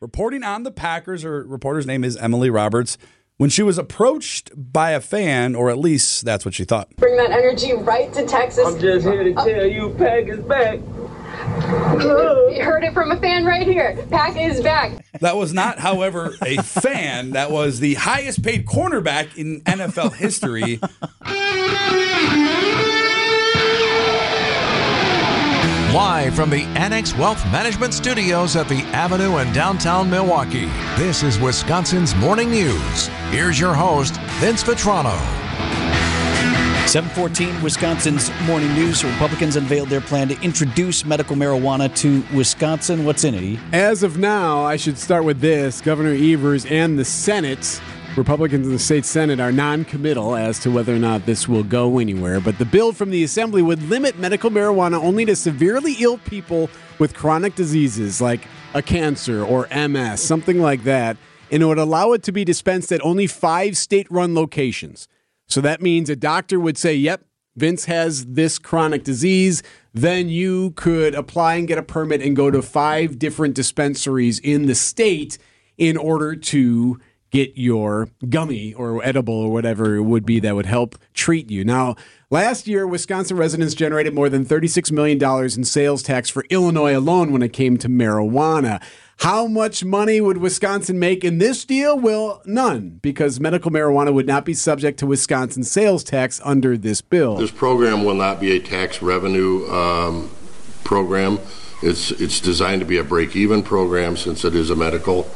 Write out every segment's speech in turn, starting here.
reporting on the Packers. Her reporter's name is Emily Roberts. When she was approached by a fan, or at least that's what she thought. Bring that energy right to Texas. I'm just here to tell you, Pack is back. You heard it from a fan right here. Pack is back. That was not, however, a fan. That was the highest paid cornerback in NFL history. Live from the Annex Wealth Management Studios at the Avenue in downtown Milwaukee, this is Wisconsin's Morning News. Here's your host, Vince Vitrano. 714 Wisconsin's morning news. Republicans unveiled their plan to introduce medical marijuana to Wisconsin. What's in it? As of now, I should start with this. Governor Evers and the Senate, Republicans in the state Senate, are non committal as to whether or not this will go anywhere. But the bill from the Assembly would limit medical marijuana only to severely ill people with chronic diseases like a cancer or MS, something like that. And it would allow it to be dispensed at only five state run locations. So that means a doctor would say, yep, Vince has this chronic disease. Then you could apply and get a permit and go to five different dispensaries in the state in order to get your gummy or edible or whatever it would be that would help treat you. Now, last year, Wisconsin residents generated more than $36 million in sales tax for Illinois alone when it came to marijuana. How much money would Wisconsin make in this deal? Well, none, because medical marijuana would not be subject to Wisconsin sales tax under this bill. This program will not be a tax revenue um, program. It's it's designed to be a break-even program since it is a medical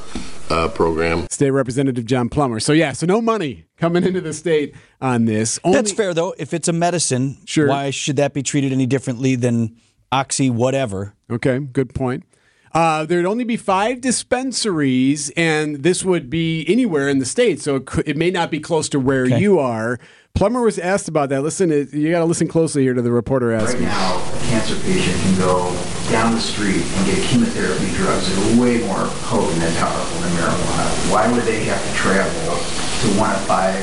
uh, program. State Representative John Plummer. So yeah, so no money coming into the state on this. Only- That's fair though. If it's a medicine, Sure. why should that be treated any differently than oxy whatever? Okay, good point. Uh, there'd only be five dispensaries, and this would be anywhere in the state, so it, could, it may not be close to where Okay. you are. Plummer was asked about that. Listen, you got to listen closely here to the reporter asking. Right asking. now, a cancer patient can go down the street and get chemotherapy drugs that are way more potent and powerful than marijuana. Why would they have to travel to one of five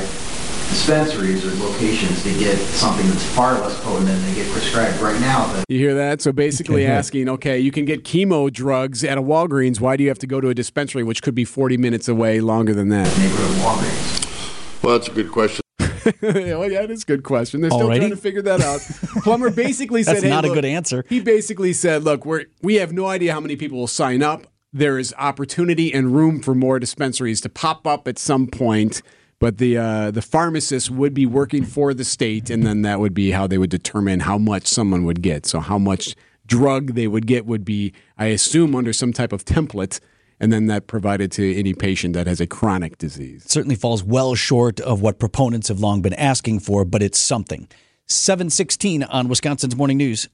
dispensaries or locations to get something that's far less potent than they get prescribed right now? The You hear that? So basically Okay. asking, okay, you can get chemo drugs at a Walgreens. Why do you have to go to a dispensary, which could be 40 minutes away, longer than that? neighborhood Walgreens. Well, that's a good question. well, yeah, that's a good question. They're still trying to figure that out. Plummer basically said, That's hey, not a look, good answer. He basically said, look, we're, we have no idea how many people will sign up. There is opportunity and room for more dispensaries to pop up at some point. But the uh, the pharmacist would be working for the state, and then that would be how they would determine how much someone would get. So how much drug they would get would be, I assume, under some type of template, and then that provided to any patient that has a chronic disease. certainly falls well short of what proponents have long been asking for, but it's something. 716 on Wisconsin's Morning News.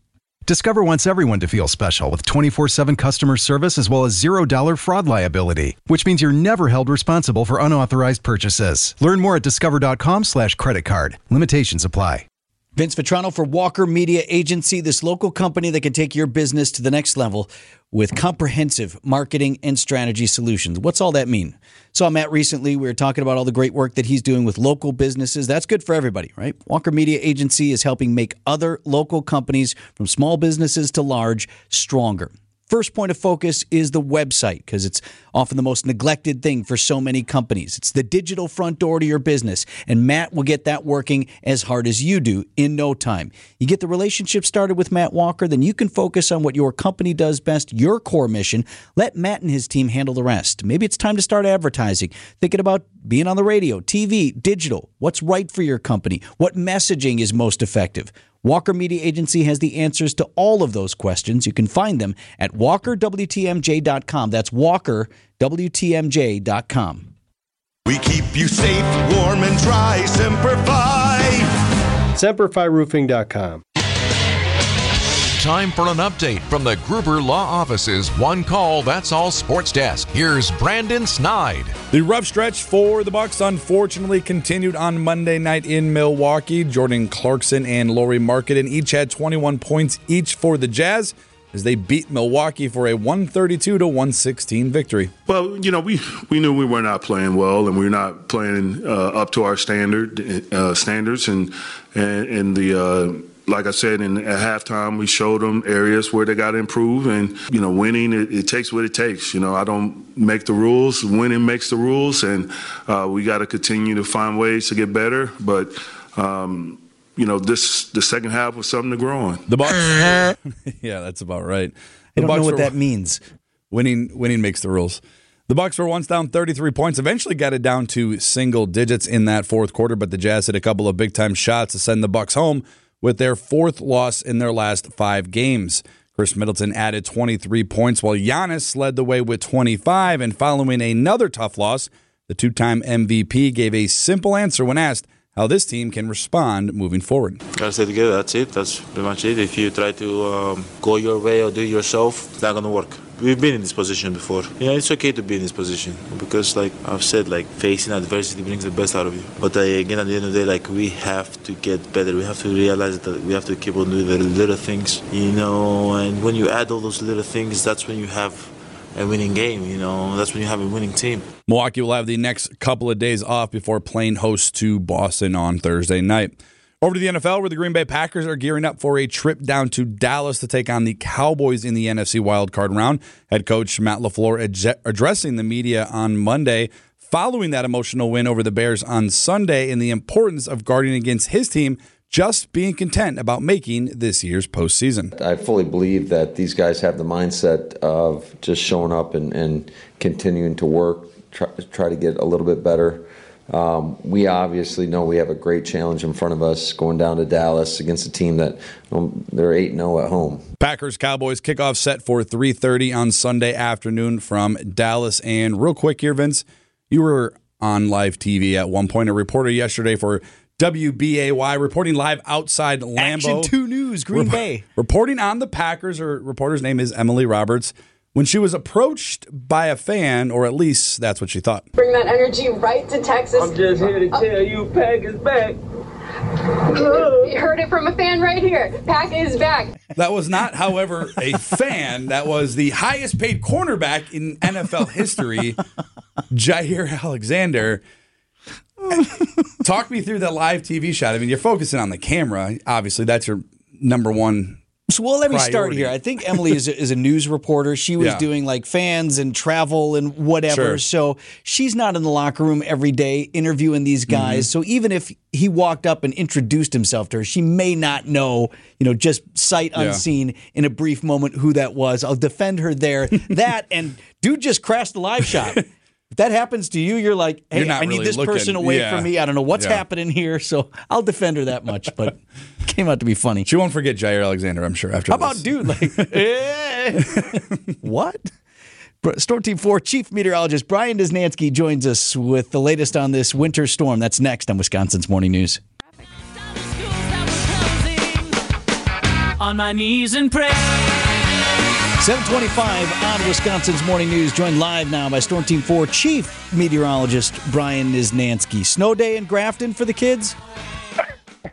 Discover wants everyone to feel special with 24 7 customer service as well as $0 fraud liability, which means you're never held responsible for unauthorized purchases. Learn more at discover.com slash credit card. Limitations apply. Vince Vitrano for Walker Media Agency, this local company that can take your business to the next level with comprehensive marketing and strategy solutions. What's all that mean? Saw Matt recently. We were talking about all the great work that he's doing with local businesses. That's good for everybody, right? Walker Media Agency is helping make other local companies, from small businesses to large, stronger. First point of focus is the website because it's often the most neglected thing for so many companies. It's the digital front door to your business, and Matt will get that working as hard as you do in no time. You get the relationship started with Matt Walker, then you can focus on what your company does best, your core mission. Let Matt and his team handle the rest. Maybe it's time to start advertising, thinking about being on the radio, TV, digital. What's right for your company? What messaging is most effective? Walker Media Agency has the answers to all of those questions. You can find them at walkerwtmj.com. That's walkerwtmj.com. We keep you safe, warm, and dry. Simplify. SemperFiRoofing.com. Time for an update from the Gruber Law Office's One Call That's All Sports Desk. Here's Brandon Snide. The rough stretch for the Bucks unfortunately continued on Monday night in Milwaukee. Jordan Clarkson and Lauri Markkanen each had 21 points each for the Jazz as they beat Milwaukee for a 132 to 116 victory. Well, you know, we we knew we were not playing well, and we are not playing uh, up to our standard uh, standards, and and, and the uh, like I said, in at halftime, we showed them areas where they got to improve, and you know, winning it, it, takes what it takes. You know, I don't make the rules; winning makes the rules, and uh, we got to continue to find ways to get better. But um, you know, this the second half was something to grow on. The Bucks, yeah, that's about right. I don't know what were- that means. Winning, winning makes the rules. The Bucks were once down 33 points, eventually got it down to single digits in that fourth quarter, but the Jazz hit a couple of big time shots to send the Bucks home with their fourth loss in their last five games. Khris Middleton added 23 points while Giannis led the way with 25 and following another tough loss, the two-time MVP gave a simple answer when asked how this team can respond moving forward. Gotta stay together. That's it. That's pretty much it. If you try to um, go your way or do it yourself, it's not gonna work. We've been in this position before. Yeah, it's okay to be in this position because, like I've said, like facing adversity brings the best out of you. But uh, again, at the end of the day, like we have to get better. We have to realize that we have to keep on doing the little things, you know. And when you add all those little things, that's when you have a winning game. You know, that's when you have a winning team. Milwaukee will have the next couple of days off before playing host to Boston on Thursday night. Over to the NFL, where the Green Bay Packers are gearing up for a trip down to Dallas to take on the Cowboys in the NFC wildcard round. Head coach Matt LaFleur ad- addressing the media on Monday following that emotional win over the Bears on Sunday and the importance of guarding against his team just being content about making this year's postseason. I fully believe that these guys have the mindset of just showing up and, and continuing to work, try, try to get a little bit better. Um, we obviously know we have a great challenge in front of us going down to Dallas against a team that um, they're 8 0 at home. Packers Cowboys kickoff set for 3:30 on Sunday afternoon from Dallas. And real quick here, Vince, you were on live TV at one point. A reporter yesterday for WBAY reporting live outside Lambeau. Action 2 News, Green Rep- Bay. Reporting on the Packers. Her reporter's name is Emily Roberts. When she was approached by a fan, or at least that's what she thought. Bring that energy right to Texas. I'm just here to tell you, Pack is back. You heard it from a fan right here. Pack is back. That was not, however, a fan. That was the highest paid cornerback in NFL history, Jaire Alexander. Talk me through that live TV shot. I mean, you're focusing on the camera. Obviously, that's your number one. So, well, let me start here. I think Emily is a, is a news reporter. She was Yeah. doing like fans and travel and whatever. Sure. So she's not in the locker room every day interviewing these guys. So even if he walked up and introduced himself to her, she may not know, you know, just sight Yeah. unseen in a brief moment who that was. I'll defend her there. that and dude just crashed the live shot. If that happens to you, you're like, hey, You're I need this looking. person away Yeah. from me. I don't know what's Yeah. happening here. So I'll defend her that much. But came out to be funny. She won't forget Jaire Alexander, I'm sure. After How this. about dude? Like, eh. what? Storm Team 4 Chief Meteorologist Brian Niznansky joins us with the latest on this winter storm. That's next on Wisconsin's Morning News. On my knees and pray. 725 on Wisconsin's Morning News, joined live now by Storm Team 4 Chief Meteorologist Brian Niznansky. Snow day in Grafton for the kids?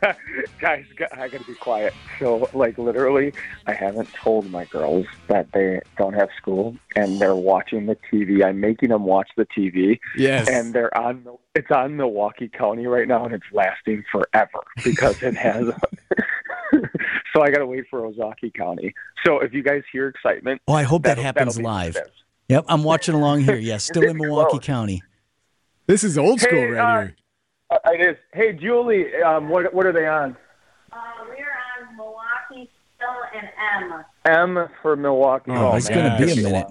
Guys, I gotta be quiet. So, like, literally, I haven't told my girls that they don't have school, and they're watching the TV. I'm making them watch the TV. Yes. And they're on. It's on Milwaukee County right now, and it's lasting forever because it has. so I gotta wait for Ozaukee County. So if you guys hear excitement, Oh, I hope that happens live. this. Yep, I'm watching along here. Yes, still in Milwaukee County. This is old school Hey, right uh, here. It is. Hey, Julie, um, what what are they on? Uh, we're on Milwaukee, still an M. M for Milwaukee. Oh, it's going to be a minute.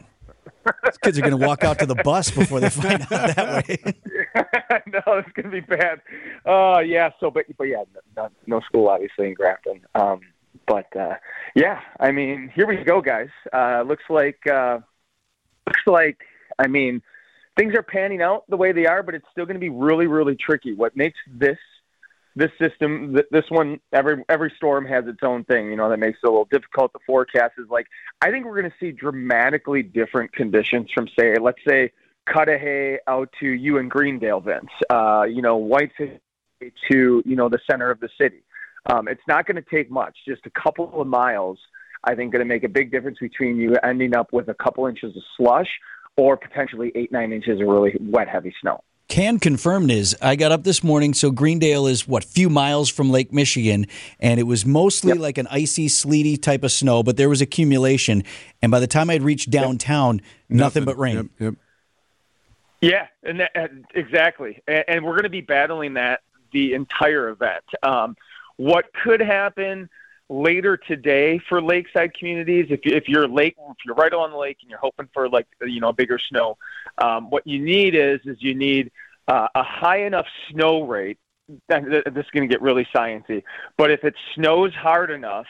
These kids are going to walk out to the bus before they find out that way. no, it's gonna be bad. Uh, yeah. So, but but yeah, no, no school obviously in Grafton. Um, but uh, yeah, I mean, here we go, guys. Uh, looks like uh, looks like I mean, things are panning out the way they are, but it's still going to be really, really tricky. What makes this this system, th- this one, every every storm has its own thing, you know, that makes it a little difficult to forecast. Is like I think we're going to see dramatically different conditions from, say, let's say Cudahy out to you in Greendale, Vince. Uh, you know, Whitefish to you know the center of the city. Um, it's not going to take much, just a couple of miles. I think going to make a big difference between you ending up with a couple inches of slush or potentially eight nine inches of really wet, heavy snow. can confirm is I got up this morning. So Greendale is what few miles from Lake Michigan, and it was mostly like an icy, sleety type of snow, but there was accumulation. And by the time I'd reached downtown, nothing, but rain. Yep. Yeah, and that, exactly. And, and we're going to be battling that the entire event. Um, what could happen later today for lakeside communities, if, if you're lake, if you're right on the lake and you're hoping for like you know bigger snow, um, what you need is is you need uh, a high enough snow rate. This is going to get really sciencey, but if it snows hard enough,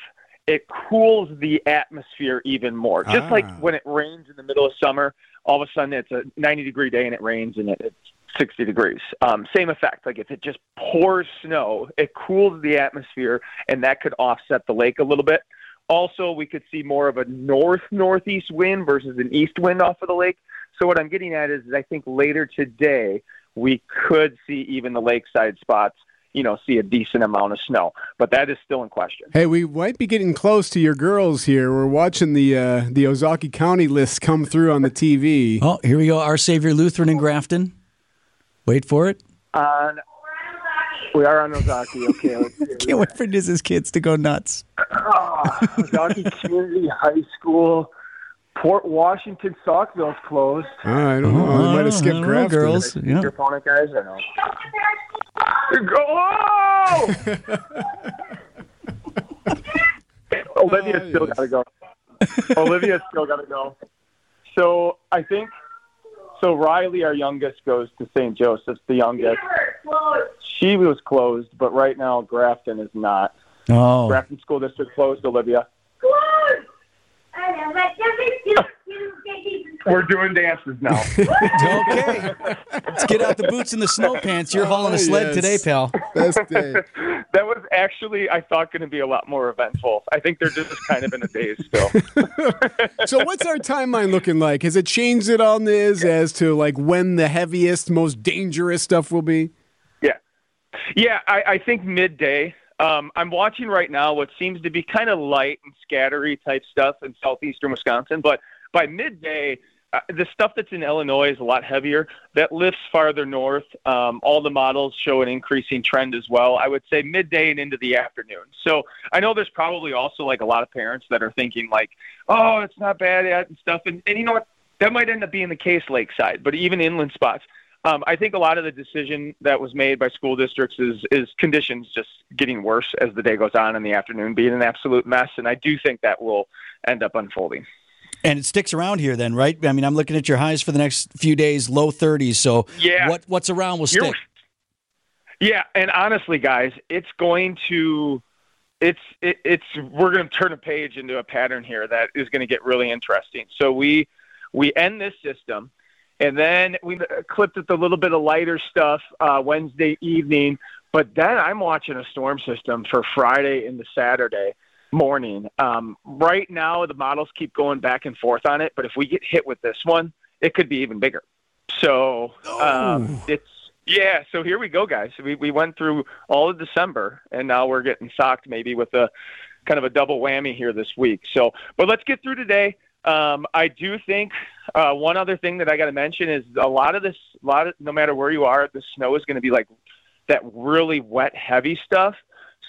it cools the atmosphere even more. Just like Ah. when it rains in the middle of summer, all of a sudden it's a 90 degree day and it rains and it, it's 60 degrees. Um, same effect. Like if it just pours snow, it cools the atmosphere and that could offset the lake a little bit. Also, we could see more of a north northeast wind versus an east wind off of the lake. So what I'm getting at is, I think later today we could see even the lakeside spots, you know, see a decent amount of snow, but that is still in question. Hey, we might be getting close to your girls here. We're watching the uh, the Ozaukee County list come through on the TV. Oh, here we go. Our Savior Lutheran in Grafton. Wait for it. On, we are on Ozaukee. Okay, let's. Can't wait for Niz's kids to go nuts. Ah, Ozaukee Community High School. Port Washington Saukville's closed. I don't know. We might have skipped Oh, Grafton. girls. Did I skip Your opponent, guys, or no? Go! Olivia's still got to go. Olivia's still got to go. So I think so. Riley, our youngest, goes to St. Joseph's. The youngest. She was closed, but right now Grafton is not. Oh. Grafton School District closed. Olivia. We're doing dances now. okay. Let's get out the boots and the snow pants. You're hauling a oh, sled yes. today, pal. Best day. that was actually, I thought, going to be a lot more eventful. I think they're just kind of in a daze still. so what's our timeline looking like? Has it changed at all, Niz, as to like when the heaviest, most dangerous stuff will be? Yeah, yeah. I, I think midday. Um, I'm watching right now what seems to be kind of light and scattery type stuff in southeastern Wisconsin, but by midday, uh, the stuff that's in Illinois is a lot heavier. That lifts farther north. Um, all the models show an increasing trend as well. I would say midday and into the afternoon. So I know there's probably also like a lot of parents that are thinking like, oh, it's not bad yet and stuff. And, and you know what? That might end up being the case lakeside, but even inland spots. Um, I think a lot of the decision that was made by school districts is is conditions just getting worse as the day goes on in the afternoon, being an absolute mess, and I do think that will end up unfolding. And it sticks around here then, right? I mean, I'm looking at your highs for the next few days, low 30s. So Yeah. what what's around will You're- stick. Yeah, and honestly, guys, it's going to, it's it, it's we're going to turn a page into a pattern here that is going to get really interesting. So we we end this system, and then we clipped it a little bit of lighter stuff uh, Wednesday evening, but then I'm watching a storm system for Friday into Saturday morning. Um, right now, the models keep going back and forth on it, but if we get hit with this one, it could be even bigger. So um, it's yeah. So here we go, guys. We we went through all of December, and now we're getting socked maybe with a kind of a double whammy here this week. So, but let's get through today. Um, I do think uh, one other thing that I got to mention is a lot of this, a lot of no matter where you are, the snow is going to be like that really wet, heavy stuff.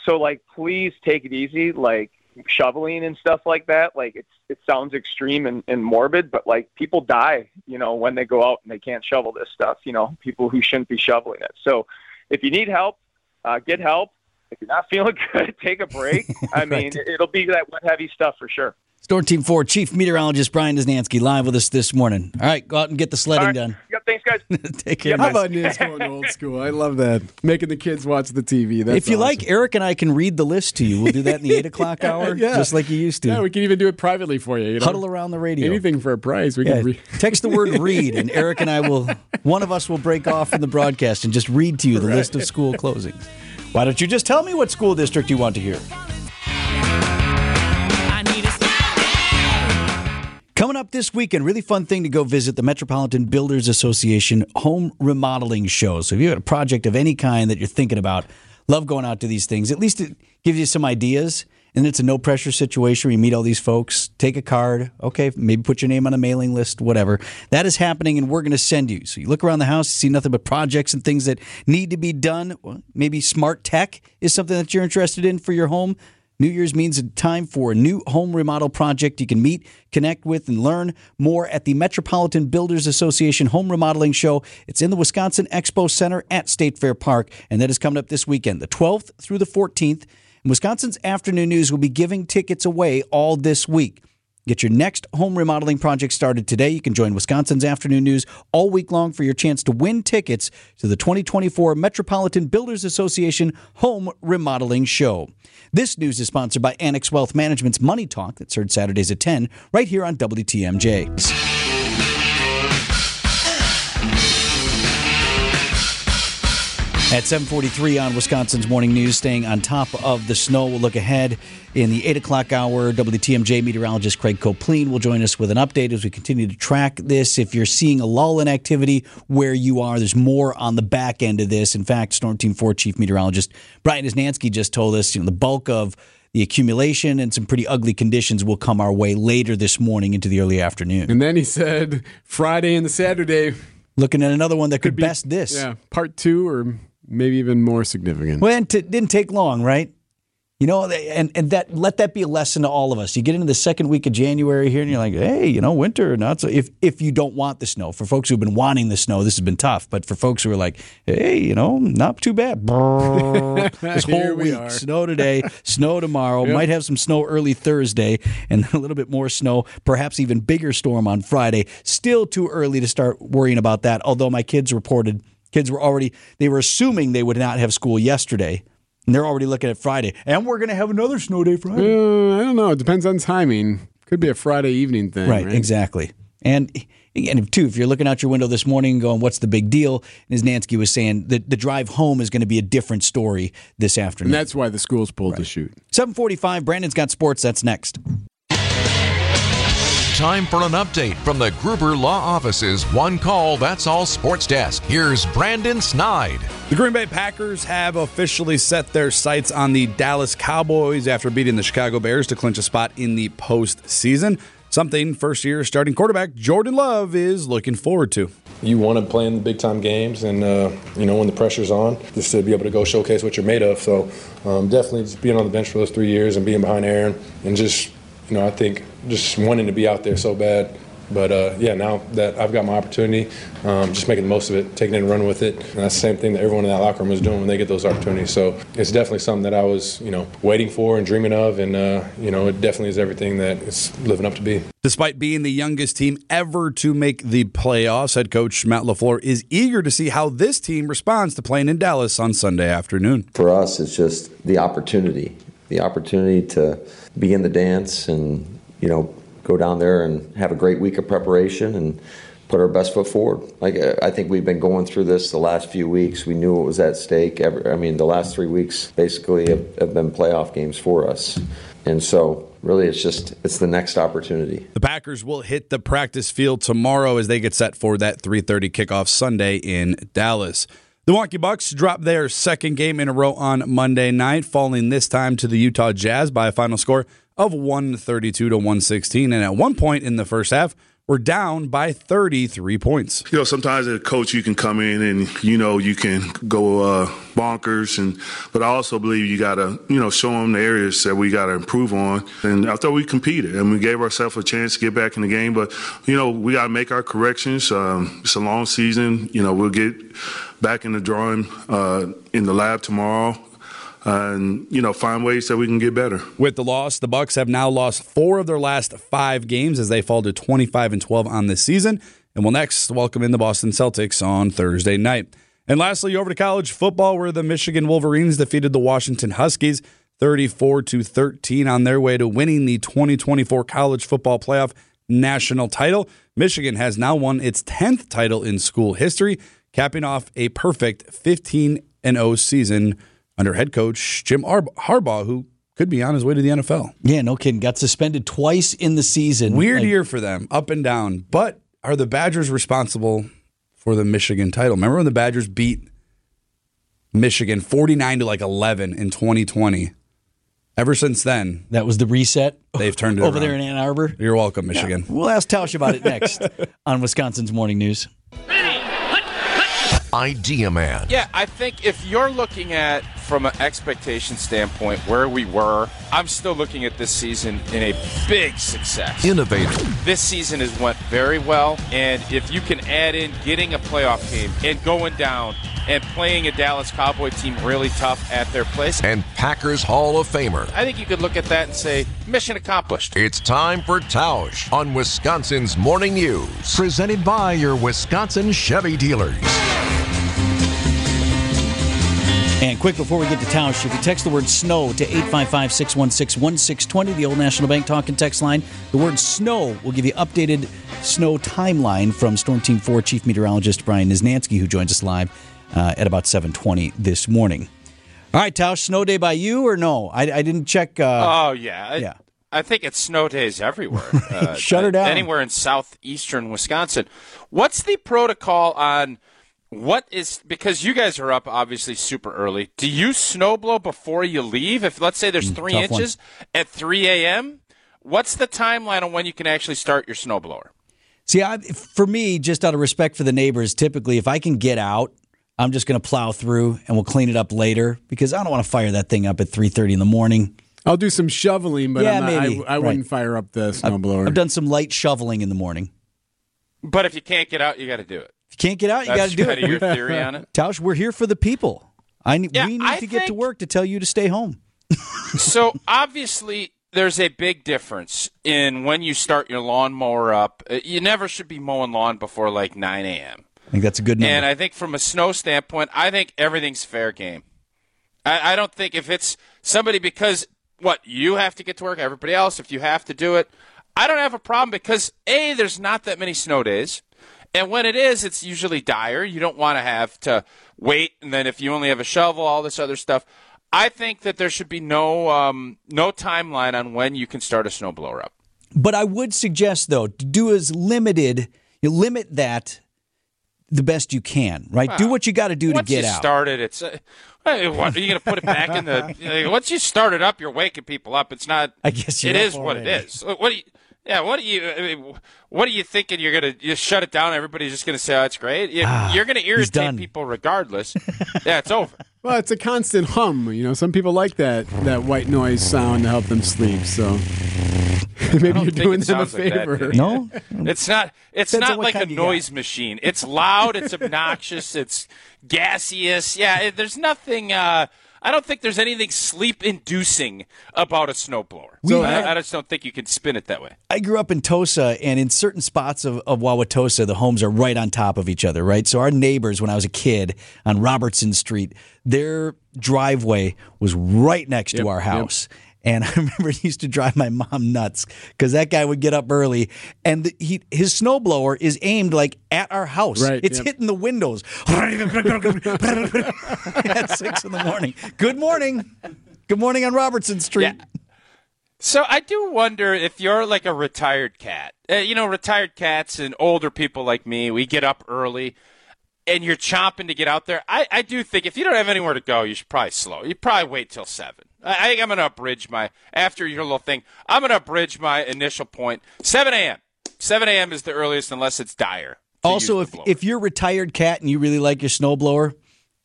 So, like, please take it easy. Like shoveling and stuff like that. Like it's it sounds extreme and, and morbid, but like people die, you know, when they go out and they can't shovel this stuff. You know, people who shouldn't be shoveling it. So, if you need help, uh, get help. If you're not feeling good, take a break. I mean, Right. it'll be that wet, heavy stuff for sure. Storm Team 4 Chief Meteorologist Brian Niznansky live with us this morning. All right, go out and get the sledding done. Yep, thanks, guys. Take care. How about Niz going old school? I love that. Making the kids watch the TV. That's if you awesome. like, Eric and I can read the list to you. We'll do that in the 8 o'clock hour, Yeah. just like you used to. Yeah, we can even do it privately for you. you know? Huddle around the radio. Anything for a price. We Yeah, can re- text the word read, and Eric and I will, one of us will break off from the broadcast and just read to you the list of school closings. Why don't you just tell me what school district you want to hear? Coming up this weekend, really fun thing to go visit the Metropolitan Builders Association home remodeling show. So if you have a project of any kind that you're thinking about, love going out to these things. At least it gives you some ideas and it's a no pressure situation where you meet all these folks, take a card, okay, maybe put your name on a mailing list, whatever. That is happening, and we're going to send you. So you look around the house, you see nothing but projects and things that need to be done. Maybe smart tech is something that you're interested in for your home. New Year's means a time for a new home remodel project you can meet, connect with, and learn more at the Metropolitan Builders Association Home Remodeling Show. It's in the Wisconsin Expo Center at State Fair Park, and that is coming up this weekend, the 12th through the 14th. And Wisconsin's Afternoon News will be giving tickets away all this week. Get your next home remodeling project started today. You can join Wisconsin's Afternoon News all week long for your chance to win tickets to the 2024 Metropolitan Builders Association Home Remodeling Show. This news is sponsored by Annex Wealth Management's Money Talk that's heard Saturdays at 10 right here on WTMJ. At 743 on Wisconsin's Morning News, staying on top of the snow. We'll look ahead in the 8 o'clock hour. WTMJ meteorologist Craig Koplien will join us with an update as we continue to track this. If you're seeing a lull in activity where you are, there's more on the back end of this. In fact, Storm Team 4 Chief Meteorologist Brian Niznansky just told us you know, the bulk of the accumulation and some pretty ugly conditions will come our way later this morning into the early afternoon. And then he said Friday and the Saturday. Looking at another one that could, be, best this. Yeah, part two or maybe even more significant. Well, it didn't take long, right? You know, and, and that let that be a lesson to all of us. You get into the second week of January here, and you're like, hey, you know, winter not so. If if you don't want the snow, for folks who've been wanting the snow, this has been tough. But for folks who are like, hey, you know, not too bad. this whole we week, are. snow today, snow tomorrow. Yep. Might have some snow early Thursday, and a little bit more snow, perhaps even bigger storm on Friday. Still too early to start worrying about that. Although my kids reported kids were already they were assuming they would not have school yesterday. And they're already looking at Friday. And we're going to have another snow day Friday. Uh, I don't know. It depends on timing. Could be a Friday evening thing. Right, Right, exactly. And and too, if you're looking out your window this morning going, what's the big deal? And Niznansky was saying, the, the drive home is going to be a different story this afternoon. And that's why the schools pulled the chute. 745, Brandon's got sports. That's next. Time for an update from the Gruber Law Office's One Call That's All Sports Desk. Here's Brandon Snide. The Green Bay Packers have officially set their sights on the Dallas Cowboys after beating the Chicago Bears to clinch a spot in the postseason. Something first year starting quarterback Jordan Love is looking forward to. You want to play in the big time games, and uh, you know when the pressure's on, just to be able to go showcase what you're made of. So um, definitely just being on the bench for those three years and being behind Aaron, and just you know I think just wanting to be out there so bad. But uh, yeah, now that I've got my opportunity, um, just making the most of it, taking it and running with it. And that's the same thing that everyone in that locker room is doing when they get those opportunities. So it's definitely something that I was, you know, waiting for and dreaming of, and uh, you know, it definitely is everything that it's living up to be. Despite being the youngest team ever to make the playoffs, head coach Matt LaFleur is eager to see how this team responds to playing in Dallas on Sunday afternoon. For us, it's just the opportunity, the opportunity to be in the dance and, you know, go down there and have a great week of preparation and put our best foot forward. Like I think we've been going through this the last few weeks. We knew it was at stake. Every, I mean, the last three weeks basically have, have been playoff games for us, and so really it's just it's the next opportunity. The Packers will hit the practice field tomorrow as they get set for that 3:30 kickoff Sunday in Dallas. The Milwaukee Bucks dropped their second game in a row on Monday night, falling this time to the Utah Jazz by a final score of 132 to 116. And at one point in the first half, were down by 33 points. You know, sometimes as a coach, you can come in and you know you can go uh, bonkers, and but I also believe you got to you know show them the areas that we got to improve on. And I thought we competed and we gave ourselves a chance to get back in the game, but you know we got to make our corrections. Um, it's a long season. You know, we'll get back in the drawing uh, in the lab tomorrow. And you know, find ways that we can get better. With the loss, the Bucks have now lost four of their last five games as they fall to 25 and 12 on this season, and will next welcome in the Boston Celtics on Thursday night. And lastly, over to college football, where the Michigan Wolverines defeated the Washington Huskies 34 to 13 on their way to winning the 2024 college football playoff national title. Michigan has now won its 10th title in school history, capping off a perfect 15 and 0 season under head coach Jim Ar- Harbaugh, who could be on his way to the NFL. Yeah, no kidding. Got suspended twice in the season. Weird Like, year for them, up and down. But are the Badgers responsible for the Michigan title? Remember when the Badgers beat Michigan 49 to like 11 in 2020? Ever since then, that was the reset. They've turned it over around. there in Ann Arbor. You're welcome, Michigan. We'll ask Tausch about it next on Wisconsin's Morning News. Idea Man. Yeah, I think if you're looking at from an expectation standpoint where we were, I'm still looking at this season in a big success. Innovator. This season has went very well, and if you can add in getting a playoff game and going down and playing a Dallas Cowboy team really tough at their place, And Packers Hall of Famer. I think you could look at that and say mission accomplished. It's time for Tausch on Wisconsin's Morning News. Presented by your Wisconsin Chevy dealers. And quick before we get to Tausch, if you text the word snow to 855 616 1620, the old National Bank talking text line, the word snow will give you updated snow timeline from Storm Team 4 Chief Meteorologist Brian Niznansky, who joins us live uh, at about 720 this morning. All right, Tausch, snow day by you or no? I, I didn't check. Uh, oh yeah, I, yeah. I think it's snow days everywhere. Uh, Shut her down. Anywhere in southeastern Wisconsin. What's the protocol on what is because you guys are up obviously super early? Do you snow blow before you leave? If let's say there's three Mm, tough one. inches at 3 a.m., what's the timeline on when you can actually start your snowblower? See, I, for me, just out of respect for the neighbors, typically if I can get out, I'm just going to plow through and we'll clean it up later because I don't want to fire that thing up at 3:30 in the morning. I'll do some shoveling, but Yeah, I'm not, maybe. I, I wouldn't fire up the snowblower. I've done some light shoveling in the morning. But if you can't get out, you got to do it. If you can't get out, you got to do it. your theory on it? Tausch, we're here for the people. I ne- Yeah, we need I to get to work to tell you to stay home. so obviously there's a big difference in when you start your lawnmower up. Uh, You never should be mowing lawn before like 9 a.m. I think that's a good number. And I think from a snow standpoint, I think everything's fair game. I, I don't think if it's somebody because what you have to get to work, everybody else, if you have to do it, I don't have a problem because a there's not that many snow days, and when it is, it's usually dire. You don't want to have to wait, and then if you only have a shovel, all this other stuff. I think that there should be no um, no timeline on when you can start a snowblower up. But I would suggest, though, to do as limited, you limit that the best you can, right? do what you got to do to get you out. start it, it's uh, what, are you going to put it back in the? once you start it up, you're waking people up. It's not. I guess it is what it is. What do you? Yeah, what do you? I mean, what are you thinking? You're gonna just shut it down? Everybody's just gonna say, "Oh, it's great." You, you're gonna Ah, irritate people regardless. yeah, it's over. Well, it's a constant hum. You know, some people like that that white noise sound to help them sleep. So maybe you're doing them a sounds like that, favor. No, It's not. It's Depends not like a kind got. noise machine. It's loud. It's obnoxious. It's gaseous. Yeah, it, there's nothing. Uh, I don't think there's anything sleep-inducing about a snowblower. We So I, I just don't think you can spin it that way. I grew up in Tosa, and in certain spots of, of Wauwatosa, the homes are right on top of each other, right? So our neighbors, when I was a kid on Robertson Street, their driveway was right next Yep, to our yep. House. And I remember it used to drive my mom nuts because that guy would get up early, and the, he his snowblower is aimed like at our house. Right, it's yep. hitting the windows at six in the morning. Good morning. Good morning on Robertson Street. Yeah. So I do wonder if you're like a retired cat. Uh, you know, retired cats and older people like me, we get up early and you're chomping to get out there. I, I do think if you don't have anywhere to go, you should probably slow. You probably wait till seven. I, I think I'm going to abridge my after your little thing. I'm going to abridge my initial point. Seven a.m. Seven a.m. is the earliest unless it's dire. Also, if blower. if you're a retired cat and you really like your snowblower,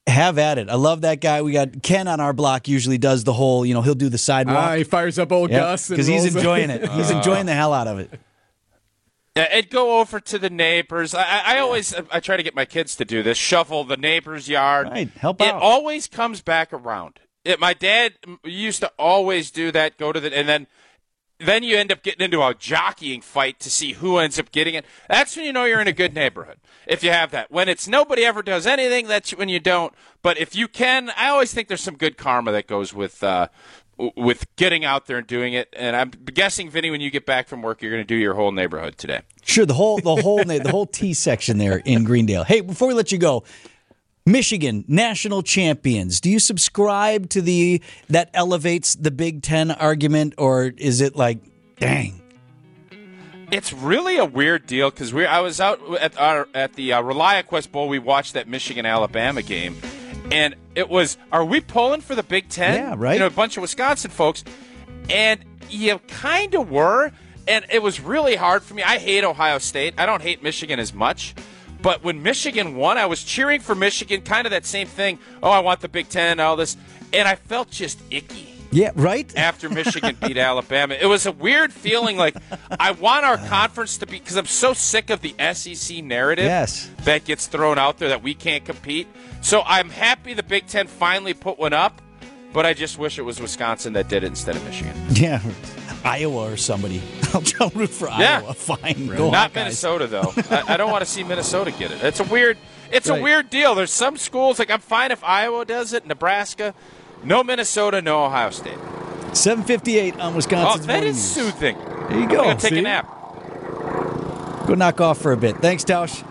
have at it. I love that guy. We got Ken on our block. Usually does the whole, you know, he'll do the sidewalk Ah, he fires up old Gus because he's rolls it. enjoying it. He's enjoying the hell out of it. Yeah, and go over to the neighbors. I, I I always I try to get my kids to do this. Shovel the neighbor's yard. Right, help It out. always comes back around. It, my dad used to always do that. Go to the and then then you end up getting into a jockeying fight to see who ends up getting it. That's when you know you're in a good neighborhood. If you have that. When it's nobody ever does anything, that's when you don't. But if you can, I always think there's some good karma that goes with uh, with getting out there and doing it. And I'm guessing, Vinny, when you get back from work, you're going to do your whole neighborhood today. Sure, the whole the whole the whole T section there in Greendale. Hey, before we let you go, Michigan national champions. Do you subscribe to the that elevates the Big Ten argument, or is it like, dang? It's really a weird deal because we I was out at our at the uh, ReliaQuest Bowl. We watched that Michigan Alabama game, and it was, "Are we pulling for the Big Ten? Yeah, right. You know, a bunch of Wisconsin folks, and you kind of were, and it was really hard for me. I hate Ohio State. I don't hate Michigan as much. But when Michigan won, I was cheering for Michigan, kind of that same thing. Oh, I want the Big Ten, all this. And I felt just icky Yeah, right? after Michigan beat Alabama. It was a weird feeling like I want our conference to be because I'm so sick of the SEC narrative Yes. that gets thrown out there that we can't compete. So I'm happy the Big Ten finally put one up, but I just wish it was Wisconsin that did it instead of Michigan. Yeah. Iowa or somebody. I'll, I'll root for Yeah. Iowa. Fine. Go Not Hawkeyes. Minnesota though. I, I don't want to see Minnesota get it. It's a weird. It's Right. a weird deal. There's some schools like I'm fine if Iowa does it, Nebraska. No Minnesota, no Ohio State. 758 on Oh, Wisconsin's that Morning News. soothing. There you I'm go. take See? a nap. Go knock off for a bit. Thanks, Tausch.